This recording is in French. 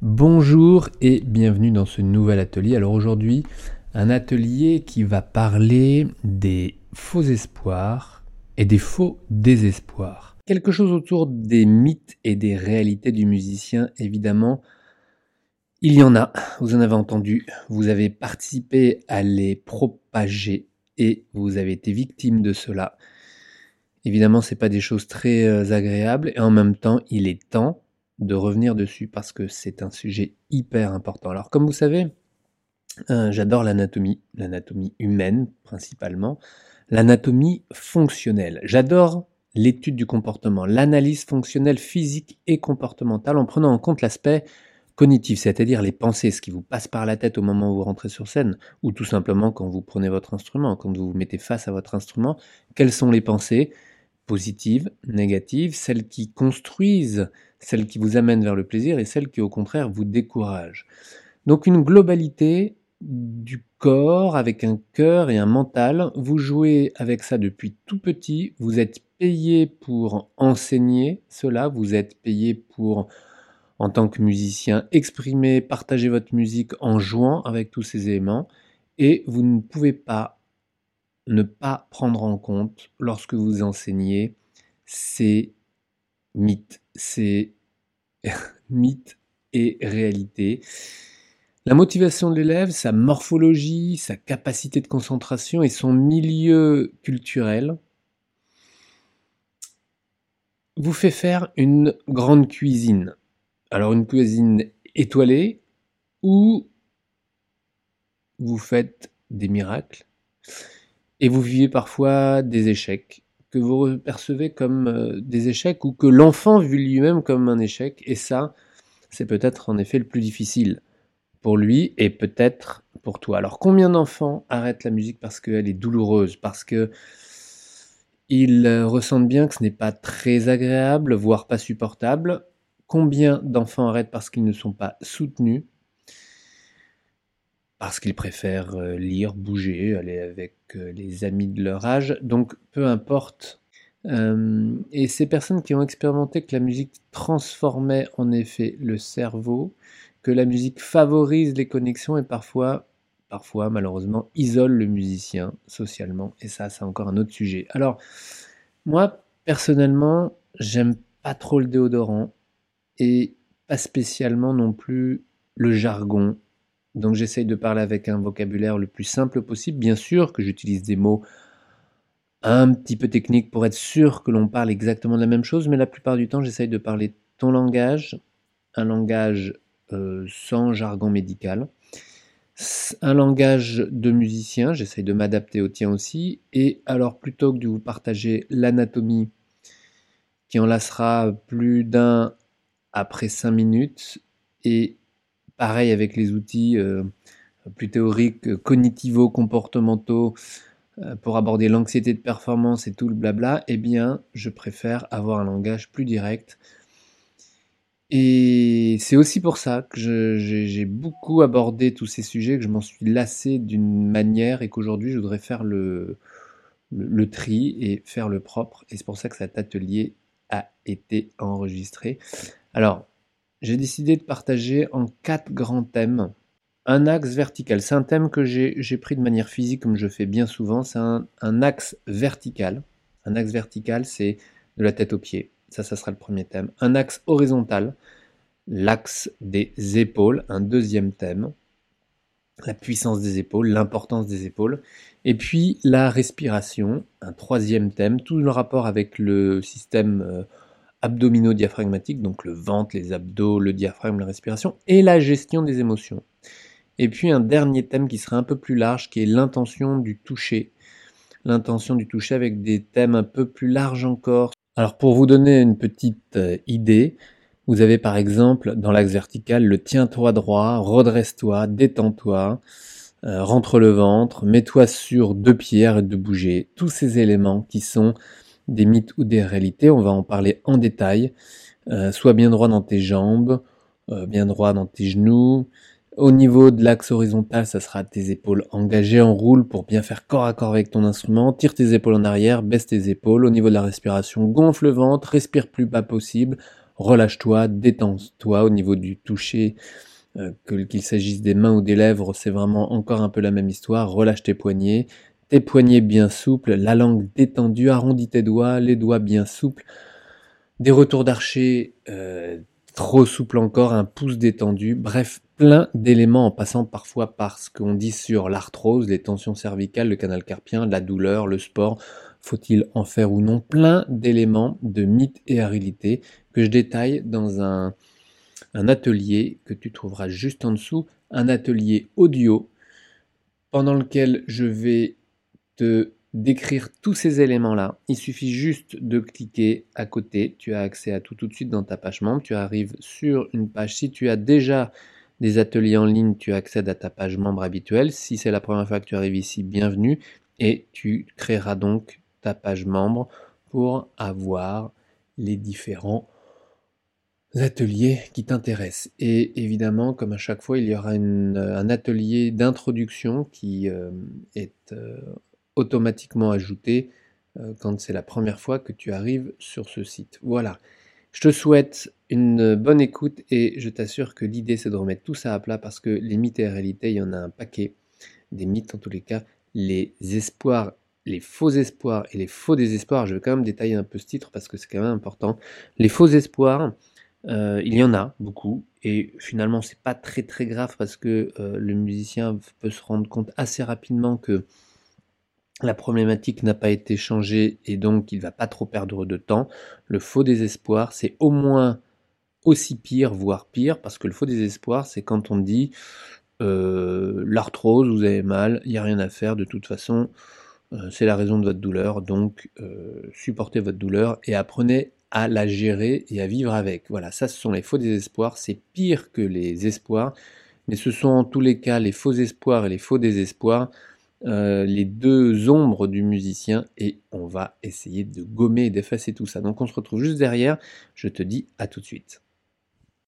Bonjour et bienvenue dans ce nouvel atelier. Alors aujourd'hui, un atelier qui va parler des faux espoirs et des faux désespoirs. Quelque chose autour des mythes et des réalités du musicien, évidemment. Il y en a, vous en avez entendu, vous avez participé à les propager et vous avez été victime de cela. Évidemment, ce n'est pas des choses très euh, agréables et en même temps, il est temps de revenir dessus parce que c'est un sujet hyper important. Alors comme vous savez, euh, j'adore l'anatomie, l'anatomie humaine principalement, l'anatomie fonctionnelle. J'adore l'étude du comportement, l'analyse fonctionnelle physique et comportementale en prenant en compte l'aspect cognitif, c'est-à-dire les pensées, ce qui vous passe par la tête au moment où vous rentrez sur scène, ou tout simplement quand vous prenez votre instrument, quand vous vous mettez face à votre instrument, quelles sont les pensées positives, négatives, celles qui construisent, celles qui vous amènent vers le plaisir et celles qui au contraire vous découragent. Donc une globalité du corps avec un cœur et un mental. Vous jouez avec ça depuis tout petit. Vous êtes payé pour enseigner cela. Vous êtes payé pour, en tant que musicien, exprimer, partager votre musique en jouant avec tous ces éléments. Et vous ne pouvez pas ne pas prendre en compte lorsque vous enseignez ces mythes, ces mythes et réalités. La motivation de l'élève, sa morphologie, sa capacité de concentration et son milieu culturel vous fait faire une grande cuisine. Alors une cuisine étoilée où vous faites des miracles? Et vous vivez parfois des échecs que vous percevez comme euh, des échecs ou que l'enfant vit lui-même comme un échec. Et ça, c'est peut-être en effet le plus difficile pour lui et peut-être pour toi. Alors combien d'enfants arrêtent la musique parce qu'elle est douloureuse, parce que ils ressentent bien que ce n'est pas très agréable, voire pas supportable? Combien d'enfants arrêtent parce qu'ils ne sont pas soutenus? Parce qu'ils préfèrent euh, lire, bouger, aller avec euh, les amis de leur âge. Donc peu importe. Euh, et ces personnes qui ont expérimenté que la musique transformait en effet le cerveau, que la musique favorise les connexions et parfois, parfois malheureusement, isole le musicien socialement. Et ça, c'est encore un autre sujet. Alors, moi, personnellement, j'aime pas trop le déodorant et pas spécialement non plus le jargon donc j'essaye de parler avec un vocabulaire le plus simple possible. Bien sûr que j'utilise des mots un petit peu techniques pour être sûr que l'on parle exactement de la même chose, mais la plupart du temps j'essaye de parler ton langage, un langage euh, sans jargon médical, un langage de musicien, j'essaye de m'adapter au tien aussi, et alors plutôt que de vous partager l'anatomie qui en lassera plus d'un après cinq minutes, et Pareil avec les outils euh, plus théoriques, cognitivo-comportementaux, euh, pour aborder l'anxiété de performance et tout le blabla, eh bien, je préfère avoir un langage plus direct. Et c'est aussi pour ça que j'ai beaucoup abordé tous ces sujets, que je m'en suis lassé d'une manière et qu'aujourd'hui je voudrais faire le, le, tri et faire le propre. Et c'est pour ça que cet atelier a été enregistré. Alors, j'ai décidé de partager en quatre grands thèmes. Un axe vertical, c'est un thème que j'ai pris de manière physique comme je fais bien souvent, c'est un, axe vertical. Un axe vertical, c'est de la tête aux pieds. Ça, ça sera le premier thème. Un axe horizontal, l'axe des épaules, un deuxième thème. La puissance des épaules, l'importance des épaules. Et puis la respiration, un troisième thème, tout le rapport avec le système euh, abdominaux-diaphragmatique, donc le ventre, les abdos, le diaphragme, la respiration, et la gestion des émotions. Et puis un dernier thème qui sera un peu plus large, qui est l'intention du toucher. L'intention du toucher avec des thèmes un peu plus larges encore. Alors pour vous donner une petite euh, idée, vous avez par exemple dans l'axe vertical le tiens-toi droit, redresse-toi, détends-toi, euh, rentre le ventre, mets-toi sur deux pieds, arrête de bouger. Tous ces éléments qui sont des mythes ou des réalités, on va en parler en détail. Euh, sois bien droit dans tes jambes, euh, bien droit dans tes genoux. Au niveau de l'axe horizontal, ça sera tes épaules engagées en roule pour bien faire corps à corps avec ton instrument. Tire tes épaules en arrière, baisse tes épaules. Au niveau de la respiration, gonfle le ventre, respire plus bas possible. relâche-toi, détends-toi au niveau du toucher, euh, qu'il s'agisse des mains ou des lèvres, c'est vraiment encore un peu la même histoire. Relâche tes poignets, tes poignets bien souples, la langue détendue, arrondis tes doigts, les doigts bien souples, des retours d'archer euh, trop souples encore, un pouce détendu, bref, plein d'éléments en passant parfois par ce qu'on dit sur l'arthrose, les tensions cervicales, le canal carpien, la douleur, le sport, faut-il en faire ou non, plein d'éléments de mythes et réalité que je détaille dans un atelier que tu trouveras juste en dessous, un atelier audio pendant lequel je vais te décrire tous ces éléments-là. Il suffit juste de cliquer à côté. Tu as accès à tout tout de suite dans ta page membre. Tu arrives sur une page. Si tu as déjà des ateliers en ligne, tu accèdes à ta page membre habituelle. Si c'est la première fois que tu arrives ici, bienvenue. Et tu créeras donc ta page membre pour avoir les différents ateliers qui t'intéressent. Et évidemment, comme à chaque fois, il y aura un atelier d'introduction qui euh, est euh, automatiquement ajouté euh, quand c'est la première fois que tu arrives sur ce site. Voilà. Je te souhaite une bonne écoute et je t'assure que l'idée c'est de remettre tout ça à plat parce que les mythes et réalités, il y en a un paquet. Des mythes en tous les cas, les espoirs, les faux espoirs et les faux désespoirs. Je vais quand même détailler un peu ce titre parce que c'est quand même important. Les faux espoirs, euh, il y en a beaucoup et finalement c'est pas très très grave parce que euh, le musicien peut se rendre compte assez rapidement que la problématique n'a pas été changée et donc il va pas trop perdre de temps. Le faux désespoir, c'est au moins aussi pire, voire pire, parce que le faux désespoir, c'est quand on dit euh, l'arthrose, vous avez mal, il n'y a rien à faire, de toute façon, euh, c'est la raison de votre douleur, donc euh, supportez votre douleur et apprenez à la gérer et à vivre avec. Voilà, ça ce sont les faux désespoirs, c'est pire que les espoirs, mais ce sont en tous les cas les faux espoirs et les faux désespoirs euh, les deux ombres du musicien et on va essayer de gommer et d'effacer tout ça. Donc on se retrouve juste derrière. Je te dis à tout de suite.